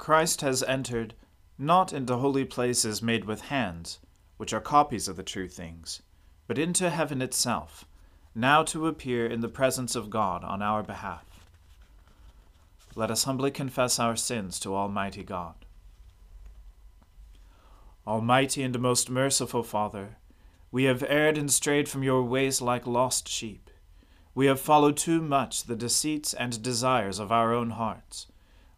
Christ has entered not into holy places made with hands, which are copies of the true things, but into heaven itself, now to appear in the presence of God on our behalf. Let us humbly confess our sins to Almighty God. Almighty and most merciful Father, we have erred and strayed from your ways like lost sheep. We have followed too much the deceits and desires of our own hearts.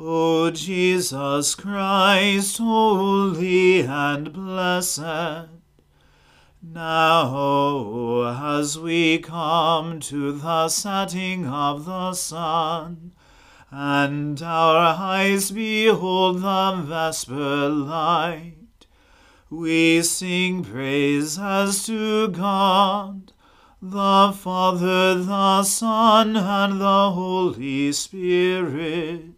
O Jesus Christ, holy and blessed, now as we come to the setting of the sun, and our eyes behold the vesper light, we sing praise as to God, the Father, the Son, and the Holy Spirit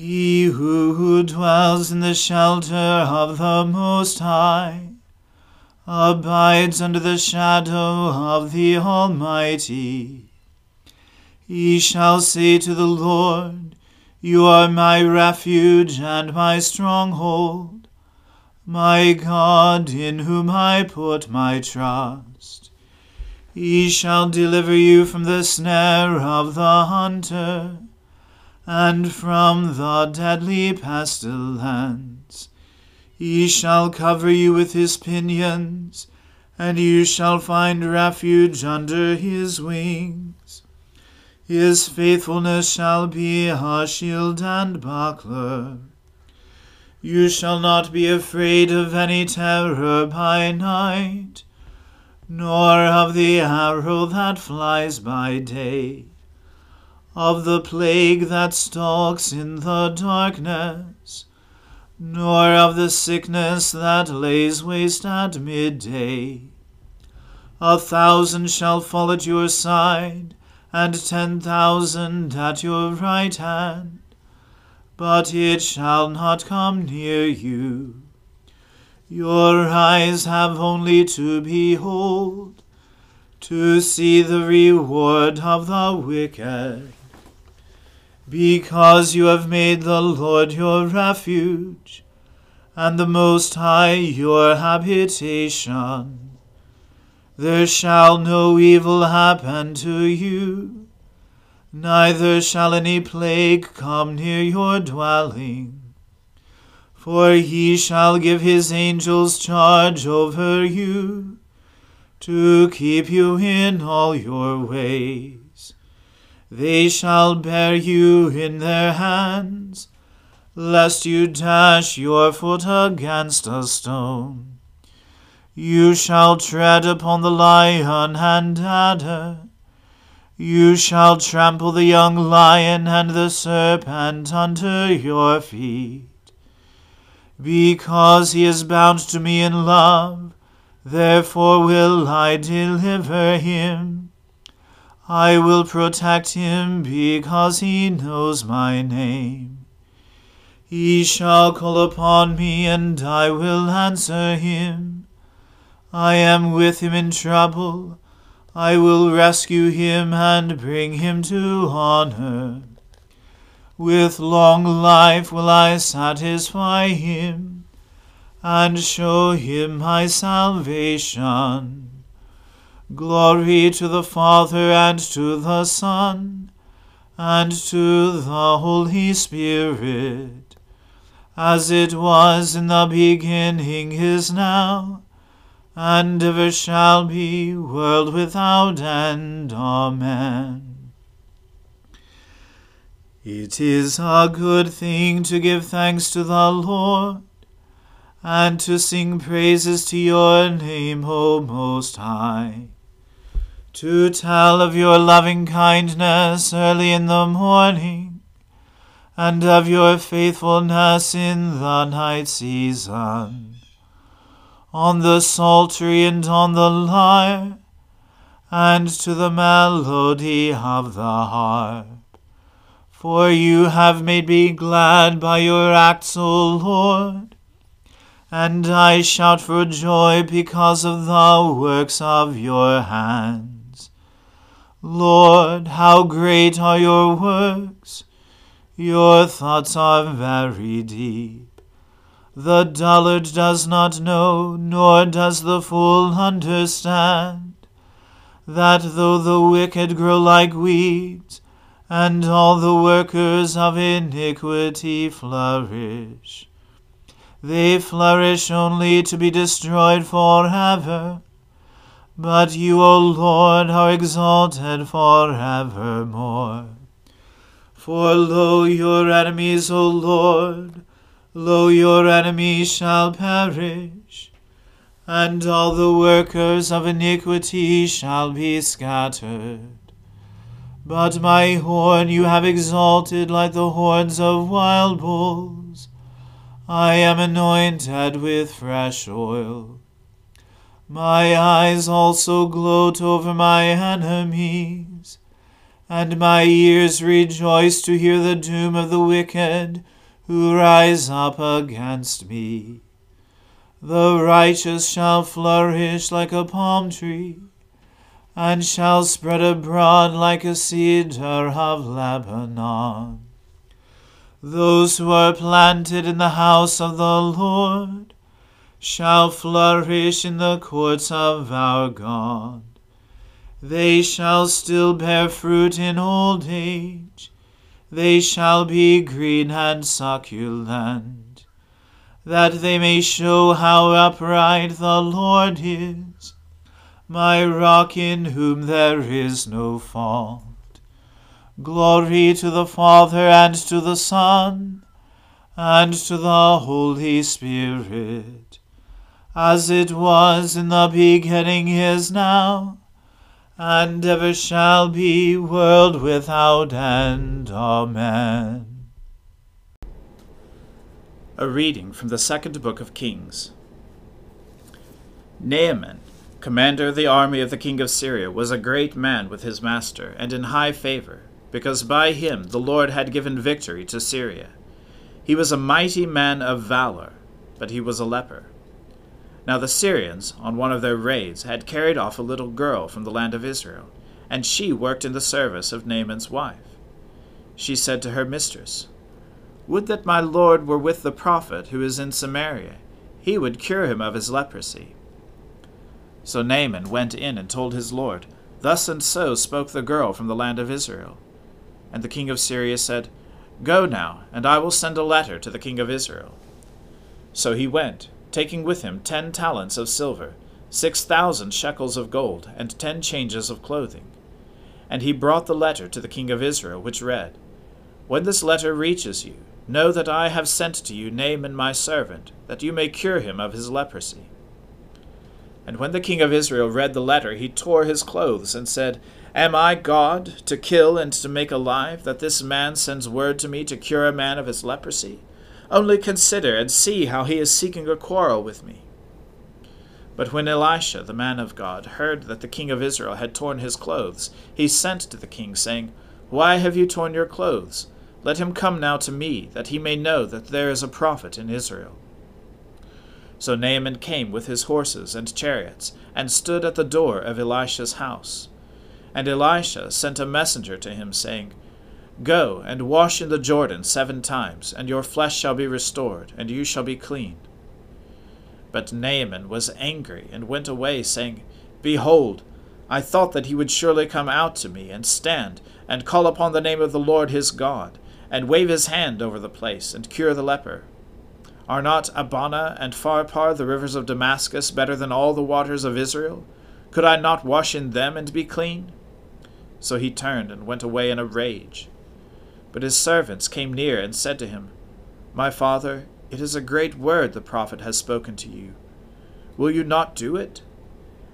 He who dwells in the shelter of the Most High abides under the shadow of the Almighty. He shall say to the Lord, You are my refuge and my stronghold, my God in whom I put my trust. He shall deliver you from the snare of the hunter and from the deadly pestilence. He shall cover you with his pinions, and you shall find refuge under his wings. His faithfulness shall be a shield and buckler. You shall not be afraid of any terror by night, nor of the arrow that flies by day of the plague that stalks in the darkness, nor of the sickness that lays waste at midday. A thousand shall fall at your side, and ten thousand at your right hand, but it shall not come near you. Your eyes have only to behold, to see the reward of the wicked because you have made the Lord your refuge, and the Most High your habitation. There shall no evil happen to you, neither shall any plague come near your dwelling. For he shall give his angels charge over you, to keep you in all your ways. They shall bear you in their hands, lest you dash your foot against a stone. You shall tread upon the lion and adder. You shall trample the young lion and the serpent under your feet. Because he is bound to me in love, therefore will I deliver him. I will protect him because he knows my name. He shall call upon me, and I will answer him. I am with him in trouble. I will rescue him and bring him to honor. With long life will I satisfy him and show him my salvation. Glory to the Father and to the Son and to the Holy Spirit, as it was in the beginning is now and ever shall be, world without end. Amen. It is a good thing to give thanks to the Lord, and to sing praises to your name, O Most High. To tell of your loving kindness early in the morning, and of your faithfulness in the night season on the psaltery and on the lyre, and to the melody of the harp. For you have made me glad by your acts, O Lord, and I shout for joy because of the works of your hands. Lord, how great are your works! Your thoughts are very deep. The dullard does not know, nor does the fool understand, that though the wicked grow like weeds, and all the workers of iniquity flourish, they flourish only to be destroyed forever. But you, O Lord, are exalted for forevermore. For lo, your enemies, O Lord, Lo, your enemies shall perish, and all the workers of iniquity shall be scattered. But my horn you have exalted like the horns of wild bulls. I am anointed with fresh oil. My eyes also gloat over my enemies, and my ears rejoice to hear the doom of the wicked who rise up against me. The righteous shall flourish like a palm tree, and shall spread abroad like a cedar of Lebanon. Those who are planted in the house of the Lord shall flourish in the courts of our God. They shall still bear fruit in old age they shall be green and succulent, that they may show how upright the Lord is, my rock in whom there is no fault. Glory to the Father and to the Son and to the Holy Spirit, as it was in the beginning is now and ever shall be, world without end. Amen. A reading from the second book of Kings. Naaman, commander of the army of the king of Syria, was a great man with his master, and in high favor, because by him the Lord had given victory to Syria. He was a mighty man of valor, but he was a leper. Now the Syrians, on one of their raids, had carried off a little girl from the land of Israel, and she worked in the service of Naaman's wife. She said to her mistress, Would that my lord were with the prophet who is in Samaria, he would cure him of his leprosy. So Naaman went in and told his lord, Thus and so spoke the girl from the land of Israel. And the king of Syria said, Go now, and I will send a letter to the king of Israel. So he went, taking with him ten talents of silver, six thousand shekels of gold, and ten changes of clothing. And he brought the letter to the king of Israel, which read, When this letter reaches you, know that I have sent to you Naaman my servant, that you may cure him of his leprosy. And when the king of Israel read the letter, he tore his clothes, and said, Am I God, to kill and to make alive, that this man sends word to me to cure a man of his leprosy? Only consider and see how he is seeking a quarrel with me. But when Elisha, the man of God, heard that the king of Israel had torn his clothes, he sent to the king, saying, Why have you torn your clothes? Let him come now to me, that he may know that there is a prophet in Israel. So Naaman came with his horses and chariots, and stood at the door of Elisha's house. And Elisha sent a messenger to him, saying, Go and wash in the Jordan seven times, and your flesh shall be restored, and you shall be clean. But Naaman was angry, and went away, saying, Behold, I thought that he would surely come out to me, and stand, and call upon the name of the Lord his God, and wave his hand over the place, and cure the leper. Are not Abana and Pharpar, the rivers of Damascus, better than all the waters of Israel? Could I not wash in them and be clean? So he turned and went away in a rage. But his servants came near and said to him, My father, it is a great word the prophet has spoken to you. Will you not do it?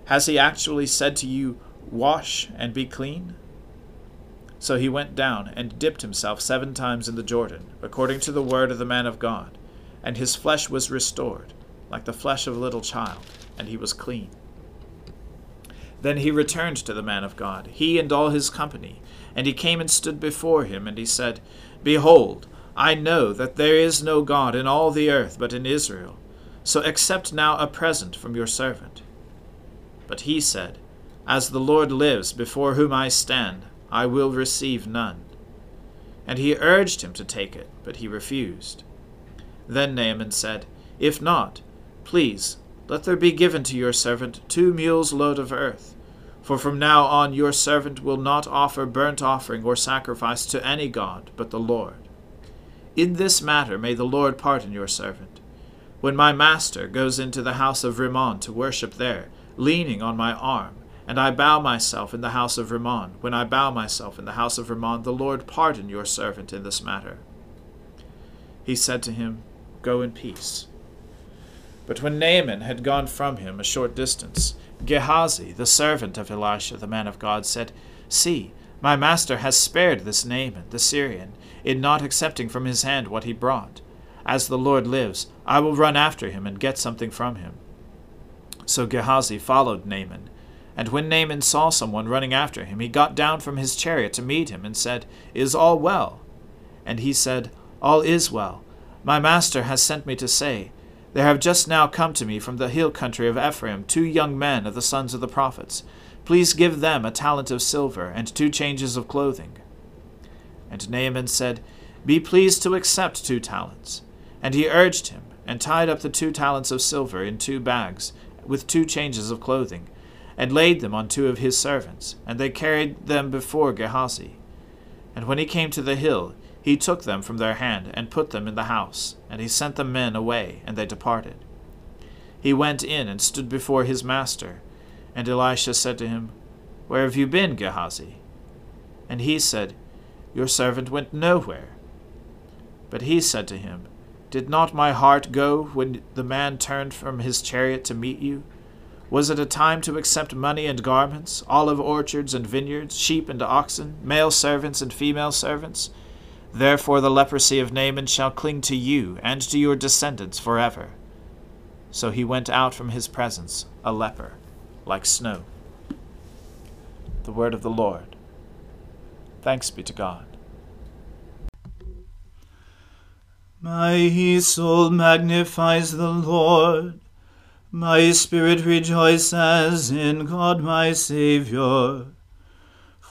Has he actually said to you, Wash and be clean? So he went down and dipped himself seven times in the Jordan, according to the word of the man of God and his flesh was restored, like the flesh of a little child, and he was clean. Then he returned to the man of God, he and all his company, and he came and stood before him, and he said, Behold, I know that there is no God in all the earth but in Israel, so accept now a present from your servant. But he said, As the Lord lives, before whom I stand, I will receive none. And he urged him to take it, but he refused. Then Naaman said, If not, please, let there be given to your servant two mules' load of earth. For from now on your servant will not offer burnt offering or sacrifice to any god but the Lord. In this matter may the Lord pardon your servant. When my master goes into the house of Rimmon to worship there, leaning on my arm, and I bow myself in the house of Rimmon, when I bow myself in the house of Rimmon, the Lord pardon your servant in this matter. He said to him, Go in peace. But when Naaman had gone from him a short distance, Gehazi, the servant of Elisha the man of God, said, See, my master has spared this Naaman the Syrian, in not accepting from his hand what he brought. As the Lord lives, I will run after him and get something from him. So Gehazi followed Naaman. And when Naaman saw someone running after him, he got down from his chariot to meet him, and said, Is all well? And he said, All is well. My master has sent me to say, There have just now come to me from the hill country of Ephraim two young men of the sons of the prophets. Please give them a talent of silver and two changes of clothing. And Naaman said, Be pleased to accept two talents. And he urged him, and tied up the two talents of silver in two bags, with two changes of clothing, and laid them on two of his servants, and they carried them before Gehazi. And when he came to the hill, he took them from their hand, and put them in the house, and he sent the men away, and they departed. He went in and stood before his master, and Elisha said to him, Where have you been, Gehazi? And he said, Your servant went nowhere. But he said to him, Did not my heart go when the man turned from his chariot to meet you? Was it a time to accept money and garments, olive orchards and vineyards, sheep and oxen, male servants and female servants? Therefore the leprosy of Naaman shall cling to you and to your descendants forever. So he went out from his presence, a leper, like snow. The word of the Lord. Thanks be to God. My soul magnifies the Lord. My spirit rejoices in God my Saviour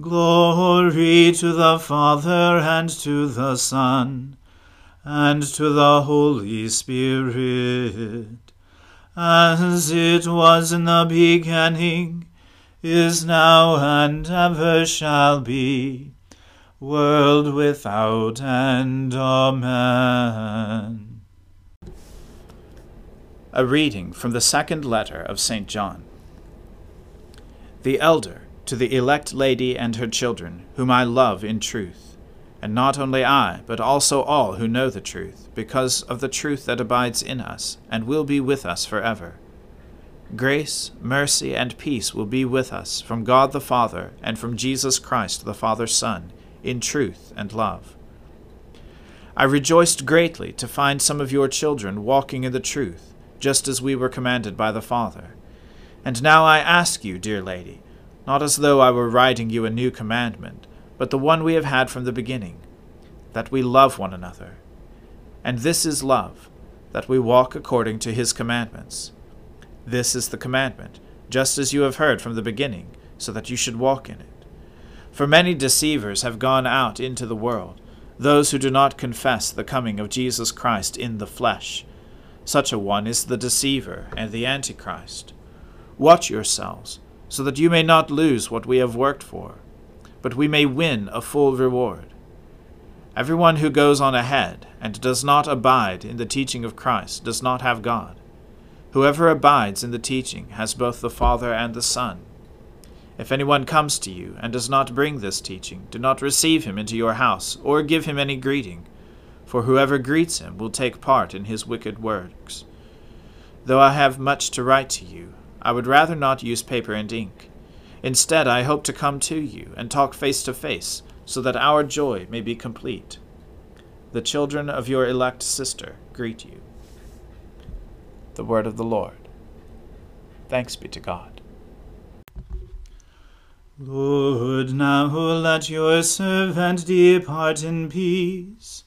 Glory to the Father and to the Son and to the Holy Spirit as it was in the beginning, is now, and ever shall be, world without end. Amen. A reading from the second letter of St. John. The elder to the elect lady and her children, whom I love in truth and not only I, but also all who know the truth, because of the truth that abides in us, and will be with us forever. Grace, mercy, and peace will be with us from God the Father, and from Jesus Christ the Father's Son, in truth and love. I rejoiced greatly to find some of your children walking in the truth, just as we were commanded by the Father. And now I ask you, dear lady, not as though I were writing you a new commandment, but the one we have had from the beginning, that we love one another. And this is love, that we walk according to his commandments. This is the commandment, just as you have heard from the beginning, so that you should walk in it. For many deceivers have gone out into the world, those who do not confess the coming of Jesus Christ in the flesh. Such a one is the deceiver and the Antichrist. Watch yourselves, so that you may not lose what we have worked for but we may win a full reward. Everyone who goes on ahead and does not abide in the teaching of Christ does not have God. Whoever abides in the teaching has both the Father and the Son. If anyone comes to you and does not bring this teaching, do not receive him into your house or give him any greeting, for whoever greets him will take part in his wicked works. Though I have much to write to you, I would rather not use paper and ink. Instead, I hope to come to you and talk face to face, so that our joy may be complete. The children of your elect sister greet you. The word of the Lord. Thanks be to God. Lord, now let your servant depart in peace,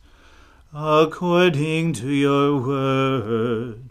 according to your word.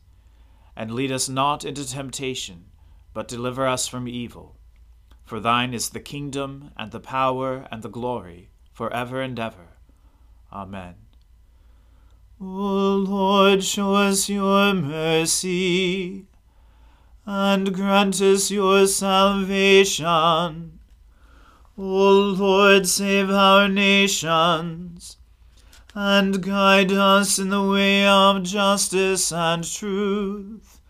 and lead us not into temptation, but deliver us from evil. For thine is the kingdom, and the power, and the glory, for ever and ever. Amen. O Lord, show us your mercy, and grant us your salvation. O Lord, save our nations, and guide us in the way of justice and truth.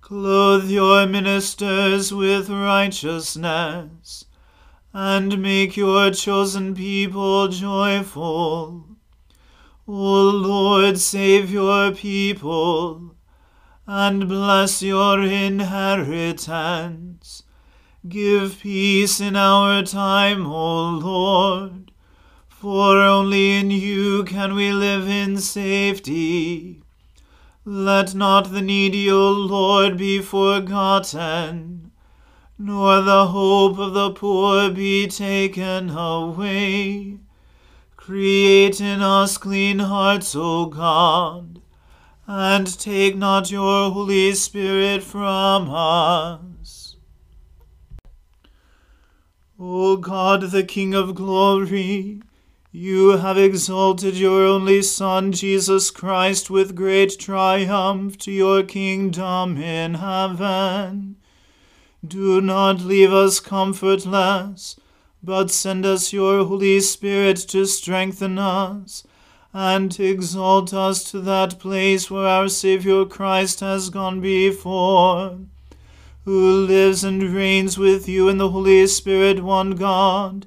Clothe your ministers with righteousness, and make your chosen people joyful. O Lord, save your people, and bless your inheritance. Give peace in our time, O Lord, for only in you can we live in safety. Let not the needy, O Lord, be forgotten, nor the hope of the poor be taken away. Create in us clean hearts, O God, and take not your Holy Spirit from us. O God, the King of glory, you have exalted your only Son, Jesus Christ, with great triumph to your kingdom in heaven. Do not leave us comfortless, but send us your Holy Spirit to strengthen us and exalt us to that place where our Saviour Christ has gone before, who lives and reigns with you in the Holy Spirit, one God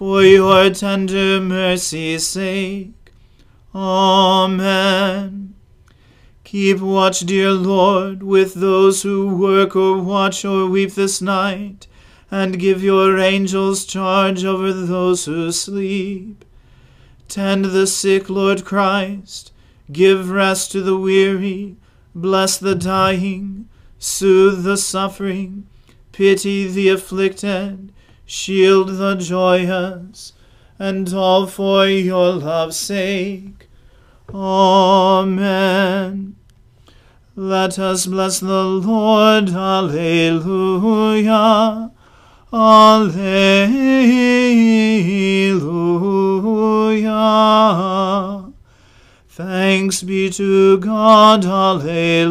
for your tender mercy's sake. Amen. Keep watch, dear Lord, with those who work or watch or weep this night, and give your angels charge over those who sleep. Tend the sick, Lord Christ. Give rest to the weary. Bless the dying. Soothe the suffering. Pity the afflicted shield the joyous, and all for your love's sake. Amen. Let us bless the Lord. Alleluia. Alleluia. Thanks be to God. Alleluia.